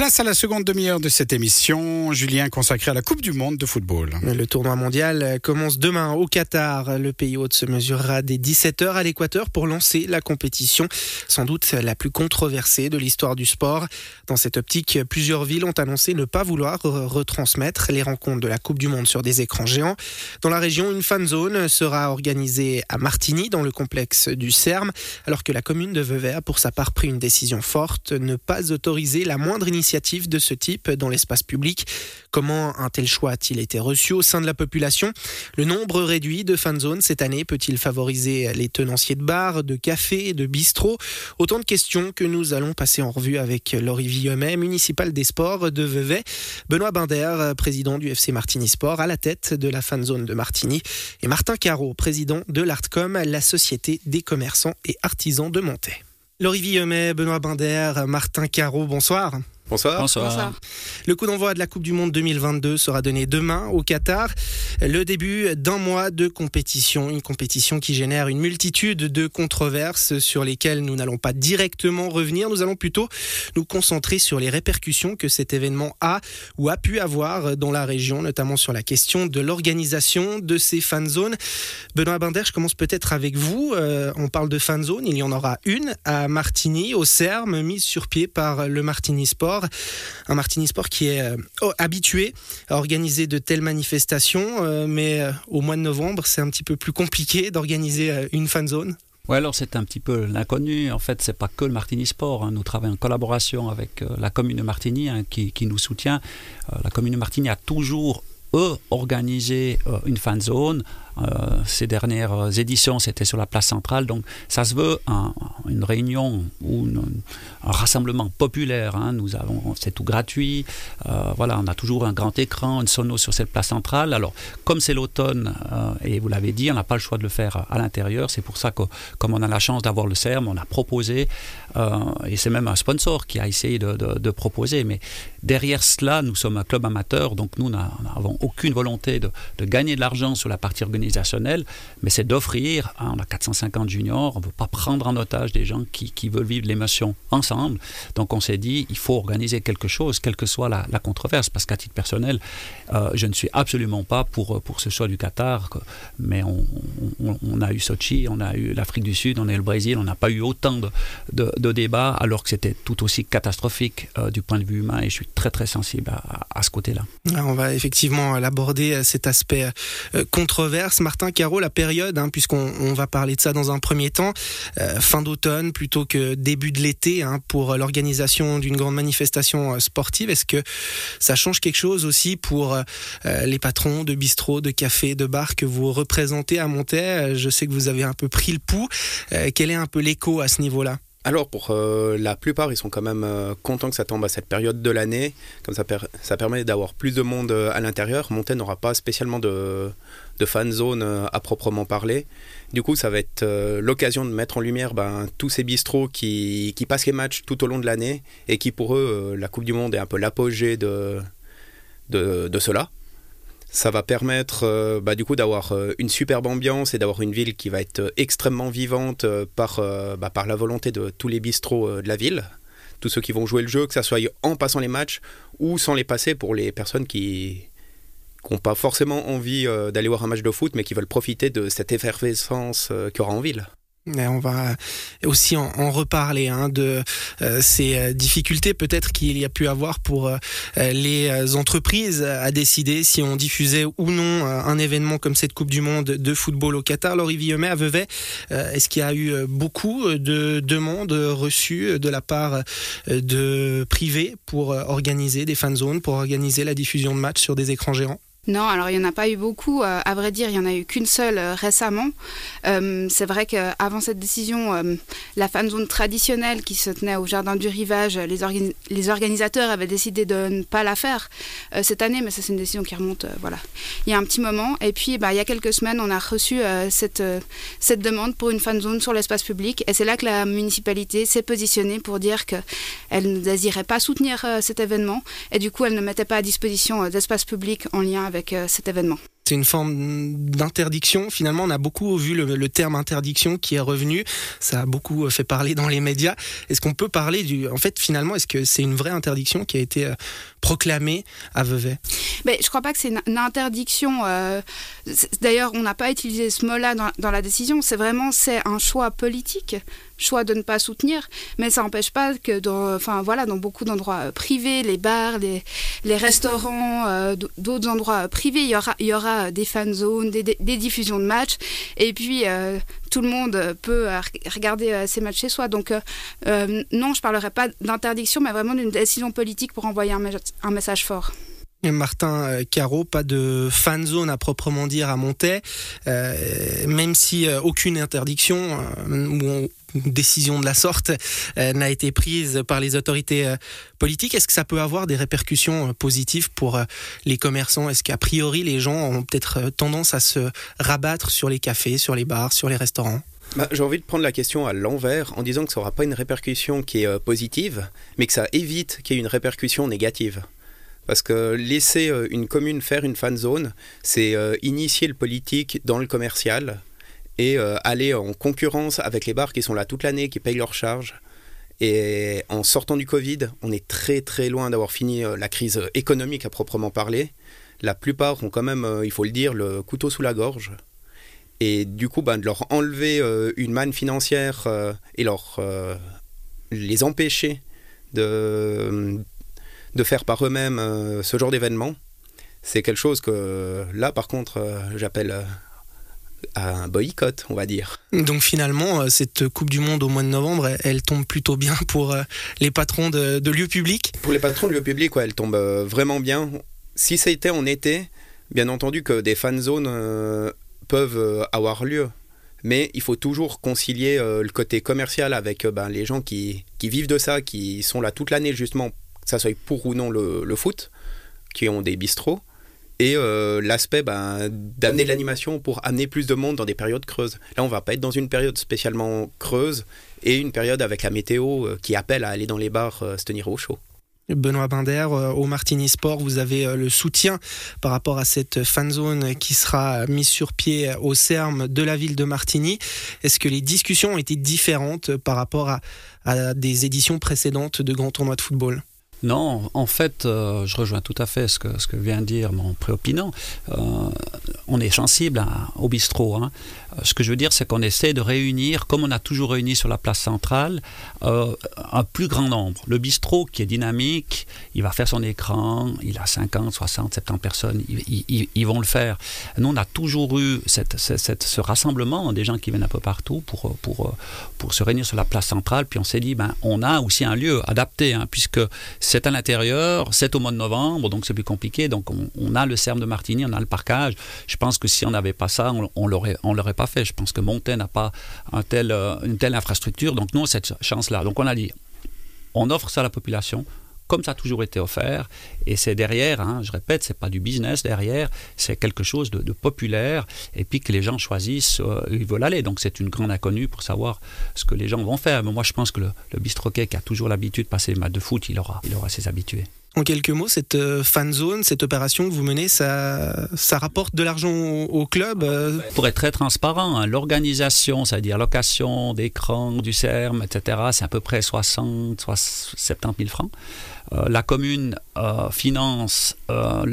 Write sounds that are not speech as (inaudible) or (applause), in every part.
Place à la seconde demi-heure de cette émission, Julien, consacrée à la Coupe du Monde de football. Le tournoi mondial commence demain au Qatar. Le pays hôte se mesurera dès 17h à l'équateur pour lancer la compétition, sans doute la plus controversée de l'histoire du sport. Dans cette optique, plusieurs villes ont annoncé ne pas vouloir retransmettre les rencontres de la Coupe du Monde sur des écrans géants. Dans la région, une fan zone sera organisée à Martigny, dans le complexe du CERM, alors que la commune de Vevey pour sa part pris une décision forte, ne pas autoriser la moindre initiative de ce type dans l'espace public. Comment un tel choix a-t-il été reçu au sein de la population? Le nombre réduit de fan zones cette année peut-il favoriser les tenanciers de bars, de cafés, de bistrots Autant de questions que nous allons passer en revue avec Laurie Villemet, municipal des sports de Vevey, Benoît Binder, président du FC Martigny Sport, à la tête de la fan zone de Martigny, et Martin Caro, président de l'Artcom, la société des commerçants et artisans de Montaix. Laurie Villemet, Benoît Binder, Martin Caro, bonsoir. Bonsoir. Bonsoir. Le coup d'envoi de la Coupe du Monde 2022 sera donné demain au Qatar. Le début d'un mois de compétition, une compétition qui génère une multitude de controverses sur lesquelles nous n'allons pas directement revenir. Nous allons plutôt nous concentrer sur les répercussions que cet événement a ou a pu avoir dans la région, notamment sur la question de l'organisation de ces fan zones. Benoît Binder, je commence peut-être avec vous. Euh, on parle de fan zone, il y en aura une à Martigny, au CERM, mise sur pied par le Martigny Sport. Un Martini Sport qui est euh, habitué à organiser de telles manifestations, euh, mais euh, au mois de novembre, c'est un petit peu plus compliqué d'organiser une fan zone. Oui, alors c'est un petit peu l'inconnu. En fait, c'est pas que le Martini Sport. Hein. Nous travaillons en collaboration avec la commune de Martigny hein, qui, nous soutient. la commune de Martigny a toujours, eux, organisé une fan zone ces dernières éditions, c'était sur la place centrale. Donc, ça se veut une réunion ou un rassemblement populaire. Hein. Nous avons, c'est tout gratuit. Euh, voilà, on a toujours un grand écran, une sono sur cette place centrale. Alors, comme c'est l'automne euh, et vous l'avez dit, on n'a pas le choix de le faire à l'intérieur. C'est pour ça que, comme on a la chance d'avoir le CERM, on a proposé et c'est même un sponsor qui a essayé de, proposer. Mais derrière cela, nous sommes un club amateur, donc nous n'avons aucune volonté de, de gagner de l'argent sur la partie organisée mais c'est d'offrir, hein, on a 450 juniors, on ne veut pas prendre en otage des gens qui, veulent vivre l'émotion ensemble. Donc on s'est dit, il faut organiser quelque chose, quelle que soit la, controverse, parce qu'à titre personnel, euh, je ne suis absolument pas pour, pour ce choix du Qatar, mais on, a eu Sochi, on a eu l'Afrique du Sud, on a eu le Brésil, on n'a pas eu autant de, débats, alors que c'était tout aussi catastrophique euh, du point de vue humain, et je suis très très sensible à, ce côté-là. On va effectivement l'aborder, euh, cet aspect Martin Caro, la période, hein, puisqu'on va parler de ça dans un premier temps, euh, fin d'automne plutôt que début de l'été hein, pour l'organisation d'une grande manifestation euh, sportive. Est-ce que ça change quelque chose aussi pour euh, les patrons de bistrots, de cafés, de bars que vous représentez à Montaix Je sais que vous avez un peu pris le pouls. quel est un peu l'écho à ce niveau-là? Alors pour la plupart, ils sont quand même contents que ça tombe à cette période de l'année, comme ça, ça permet d'avoir plus de monde à l'intérieur. Montaix n'aura pas spécialement de, de fan zone euh, à proprement parler. Du coup, ça va être euh, l'occasion de mettre en lumière ben, tous ces bistrots qui, passent les matchs tout au long de l'année et qui, pour eux, euh, la Coupe du Monde est un peu l'apogée de, cela. Ça va permettre bah, du coup d'avoir une superbe ambiance et d'avoir une ville qui va être extrêmement vivante par, bah, par la volonté de tous les bistrots de la ville. Tous ceux qui vont jouer le jeu, que ce soit en passant les matchs ou sans les passer pour les personnes qui, n'ont pas forcément envie euh, d'aller voir un match de foot, mais qui veulent profiter de cette effervescence euh, qu'il y aura en ville. On va aussi en, reparler hein, de euh, ces difficultés peut-être qu'il y a pu avoir pour les entreprises à décider si on diffusait ou non un événement comme cette Coupe du Monde de football au Qatar. Laurie Villemet à Vevey, est-ce qu'il y a eu beaucoup de demandes reçues de la part de privés pour organiser des fan zones, pour organiser la diffusion de matchs sur des écrans géants? Non, alors il n'y en a pas eu beaucoup. Euh, à vrai dire, il n'y en a eu qu'une seule euh, récemment. Euh, c'est vrai qu'avant cette décision, la fan zone traditionnelle qui se tenait au Jardin du Rivage, les, organisateurs avaient décidé de ne pas la faire cette année, mais ça c'est une décision qui remonte voilà, il y a un petit moment. Et puis bah, il y a quelques semaines, on a reçu cette, cette demande pour une fan zone sur l'espace public. Et c'est là que la municipalité s'est positionnée pour dire qu'elle ne désirait pas soutenir cet événement. Et du coup, elle ne mettait pas à disposition d'espace public en lien avec euh, cet événement. C'est une forme d'interdiction. Finalement, on a beaucoup vu le, terme interdiction qui est revenu. Ça a beaucoup fait parler dans les médias. Est-ce qu'on peut parler du... En fait, finalement, est-ce que c'est une vraie interdiction qui a été euh, proclamée à Vevey? Mais Je ne crois pas que c'est une, interdiction. Euh, d'ailleurs, on n'a pas utilisé ce mot-là dans, la décision. C'est vraiment c'est un choix politique choix de ne pas soutenir, mais ça n'empêche pas que dans, enfin, voilà, dans beaucoup d'endroits euh, privés, les bars, les, restaurants, euh, d'autres endroits privés, il y aura, il y aura des fan zones, des, diffusions de matchs, et puis euh, tout le monde peut regarder ces matchs chez soi. Donc non, je ne parlerai pas d'interdiction, mais vraiment d'une décision politique pour envoyer un message fort. Martin Caro, pas de fan zone à proprement dire à Montaix, même si aucune interdiction ou décision de la sorte euh, n'a été prise par les autorités euh, politiques. Est-ce que ça peut avoir des répercussions euh, positives pour les commerçants? Est-ce qu'a priori les gens ont peut-être tendance à se rabattre sur les cafés, sur les bars, sur les restaurants? Bah, J'ai envie de prendre la question à l'envers en disant que ça n'aura pas une répercussion qui est positive, mais que ça évite qu'il y ait une répercussion négative. Parce que laisser une commune faire une fan zone, c'est initier le politique dans le commercial, et euh, aller en concurrence avec les bars qui sont là toute l'année, qui payent leurs charges. Et en sortant du Covid, on est très très loin d'avoir fini euh, la crise économique à proprement parler. La plupart ont quand même, euh, il faut le dire, le couteau sous la gorge. Et du coup, ben, de leur enlever une manne financière et leur, les empêcher de, de faire par eux-mêmes ce genre d'événement, c'est quelque chose que là, par contre, j'appelle à un boycott, on va dire. Donc finalement, euh, cette Coupe du Monde au mois de novembre, elle, tombe plutôt bien pour euh, les patrons de, lieux publics? Pour les patrons de lieux publics, ouais, elle tombe euh, vraiment bien. Si ça était en été, bien entendu que des fan zones peuvent avoir lieu. Mais il faut toujours concilier le côté commercial avec ben, les gens qui, vivent de ça, qui sont là toute l'année justement, que ça soit pour ou non le foot, qui ont des bistrots et euh, l'aspect ben, d'amener l'animation pour amener plus de monde dans des périodes creuses. Là, on va pas être dans une période spécialement creuse et une période avec la météo euh, qui appelle à aller dans les bars euh, se tenir au chaud. Benoît Binder, au Martini Sport, vous avez le soutien par rapport à cette fan zone qui sera mise sur pied au CERM de la ville de Martigny. Est-ce que les discussions ont été différentes par rapport à, à des éditions précédentes de grands tournois de football? Non, en fait, euh, je rejoins tout à fait ce que, ce que vient de dire mon préopinant. Euh, on est sensible au bistrot. Hein. Euh, ce que je veux dire, c'est qu'on essaie de réunir, comme on a toujours réuni sur la place centrale, un plus grand nombre. Le bistrot qui est dynamique, il va faire son écran, il a 50, 60, 70 personnes, ils, vont le faire. Nous, on a toujours eu ce rassemblement des gens qui viennent un peu partout pour, se réunir sur la place centrale. Puis on s'est dit, ben, on a aussi un lieu adapté, hein, puisque c'est à l'intérieur, c'est au mois de novembre, donc c'est plus compliqué. Donc on, a le CERM de Martigny, on a le parcage. Pense que si on n'avait pas ça, on, on l'aurait, pas fait. Je pense que Montaigne n'a pas un tel, euh, une telle infrastructure. Donc nous, cette chance-là. Donc on a dit, on offre ça à la population comme ça a toujours été offert. Et c'est derrière, hein, je répète, c'est pas du business derrière, c'est quelque chose de, populaire. Et puis que les gens choisissent euh, ils veulent aller. Donc c'est une grande inconnue pour savoir ce que les gens vont faire. Mais moi, je pense que le, le bistroquet qui a toujours l'habitude de passer les matchs de foot, il aura, il aura ses habitués. En quelques mots, cette euh, fan zone, cette opération que vous menez, ça, rapporte de l'argent au, club euh Pour être très transparent, hein, l'organisation, c'est-à-dire location d'écran, du CERM, etc., c'est à peu près 60, 70 000 francs. Euh, la commune finance à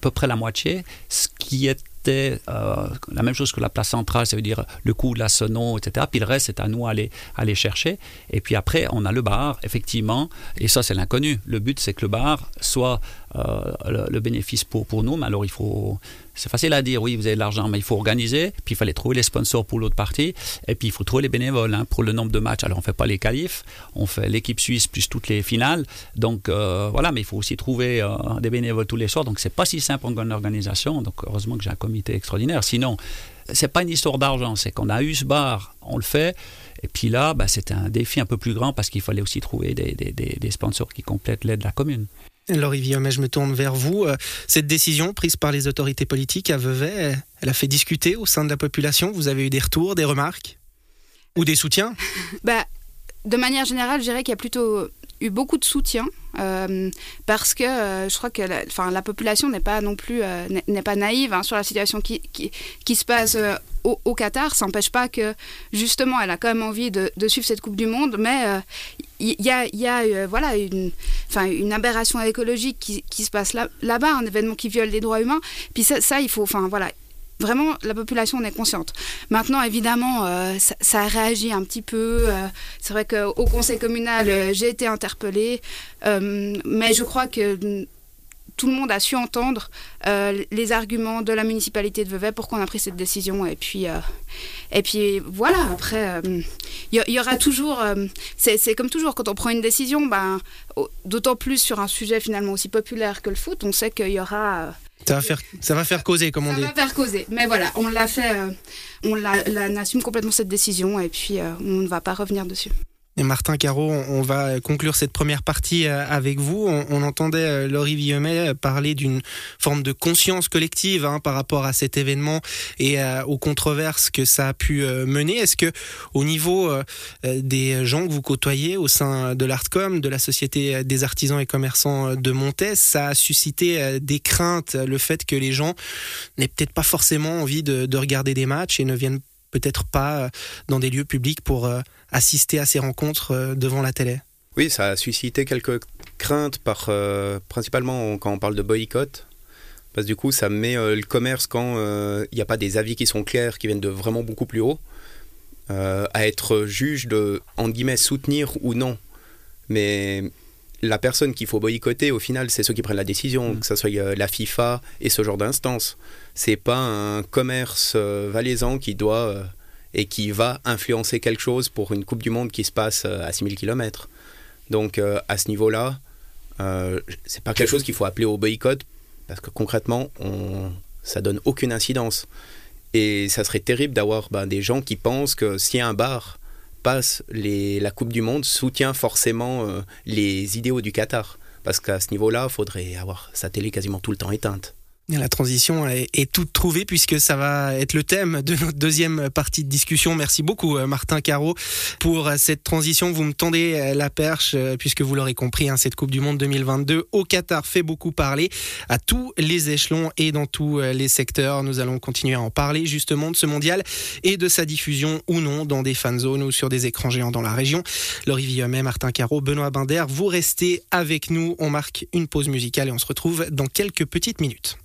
peu près la moitié, ce qui est euh, la même chose que la place centrale, ça veut dire le de la sono, etc. Puis le reste, c'est à nous aller, aller chercher. Et puis après, on a le bar, effectivement, et ça, c'est l'inconnu. Le but, c'est que le bar soit euh, le, bénéfice pour, pour nous, mais alors il faut c'est facile à dire, oui, vous avez de l'argent, mais il faut organiser, puis il fallait trouver les sponsors pour l'autre partie, et puis il faut trouver les bénévoles hein, pour le nombre de matchs. Alors on fait pas les qualifs, on fait l'équipe suisse plus toutes les finales, donc euh, voilà, mais il faut aussi trouver euh, des bénévoles tous les soirs, donc c'est pas si simple en organisation, donc heureusement que j'ai un comité extraordinaire. Sinon, c'est pas une histoire d'argent, c'est qu'on a eu ce bar, on le fait, et puis là, bah, c'était un défi un peu plus grand parce qu'il fallait aussi trouver des sponsors qui complètent l'aide de la commune. Laurie Villaumet, je me tourne vers vous. Euh, cette décision prise par les autorités politiques à Vevey, elle a fait discuter au sein de la population. Vous avez eu des retours, des remarques Ou des soutiens? (laughs) Bah, De manière générale, je dirais qu'il y a plutôt eu beaucoup de soutien euh, parce que euh, je crois que la, enfin, la population n'est pas non plus n'est pas naïve hein, sur la situation qui, qui, se passe au, au, Qatar. Ça n'empêche pas que justement elle a quand même envie de, de suivre cette Coupe du Monde, mais il y a, y a voilà une, enfin, une aberration écologique qui, qui se passe là, là-bas, un événement qui viole les droits humains. Puis ça, ça il faut, enfin voilà, Vraiment, la population en est consciente. Maintenant, évidemment, euh, ça, ça, a un petit peu. Euh, c'est vrai qu'au conseil communal, euh, j'ai été interpellée. mais je crois que tout le monde a su entendre les arguments de la municipalité de Vevey pour qu'on a pris cette décision. Et puis, et puis voilà, après, il y, y, aura toujours. c'est comme toujours, quand on prend une décision, ben, d'autant plus sur un sujet finalement aussi populaire que le foot, on sait qu'il y aura ça va faire, ça va faire causer, comme on dit. Ça va faire causer. Mais voilà, on l'a fait, euh, on, on assume complètement cette décision et puis euh, on ne va pas revenir dessus. Martin Caro, on va conclure cette première partie euh, avec vous. On, entendait euh, Laurie Villemet parler d'une forme de conscience collective hein, par rapport à cet événement et euh, aux controverses que ça a pu mener. Est-ce que, au niveau des gens que vous côtoyez au sein de l'Artcom, de la Société des artisans et commerçants de Montes, ça a suscité des craintes, le fait que les gens n'aient peut-être pas forcément envie de, de regarder des matchs et ne viennent peut-être pas dans des lieux publics pour assister à ces rencontres euh, devant la télé Oui, ça a suscité quelques craintes, par, euh, principalement quand on parle de boycott. Parce que du coup, ça met euh, le commerce quand il n'y a pas des avis qui sont clairs, qui viennent de vraiment beaucoup plus haut, à être juge de, en guillemets, soutenir ou non. Mais la personne qu'il faut boycotter, au final, c'est ceux qui prennent la décision, mm. que ce soit la FIFA et ce genre d'instance. C'est pas un commerce valaisan qui doit et qui va influencer quelque chose pour une Coupe du Monde qui se passe euh, à 6000 km. Donc euh, à ce niveau-là, euh, c'est pas quelque chose qu'il faut appeler au boycott parce que concrètement, on, ça donne aucune incidence. Et ça serait terrible d'avoir ben, des gens qui pensent que si un bar la Coupe du Monde, soutient forcément euh, les idéaux du Qatar. Parce qu'à ce niveau-là, il faudrait avoir sa télé quasiment tout le temps éteinte. La transition est, toute trouvée puisque ça va être le thème de notre deuxième partie de discussion. Merci beaucoup euh, Martin Caro pour euh, cette transition. Vous me tendez euh, la perche puisque vous l'aurez compris, hein, cette Coupe du Monde 2022 au Qatar fait beaucoup parler à tous les échelons et dans tous les secteurs. Nous allons continuer à en parler justement de ce mondial et de sa diffusion ou non dans des fan zones ou sur des écrans géants dans la région. Laurie Villemet, Martin Caro, Benoît Binder, vous restez avec nous. On marque une pause musicale et on se retrouve dans quelques petites minutes.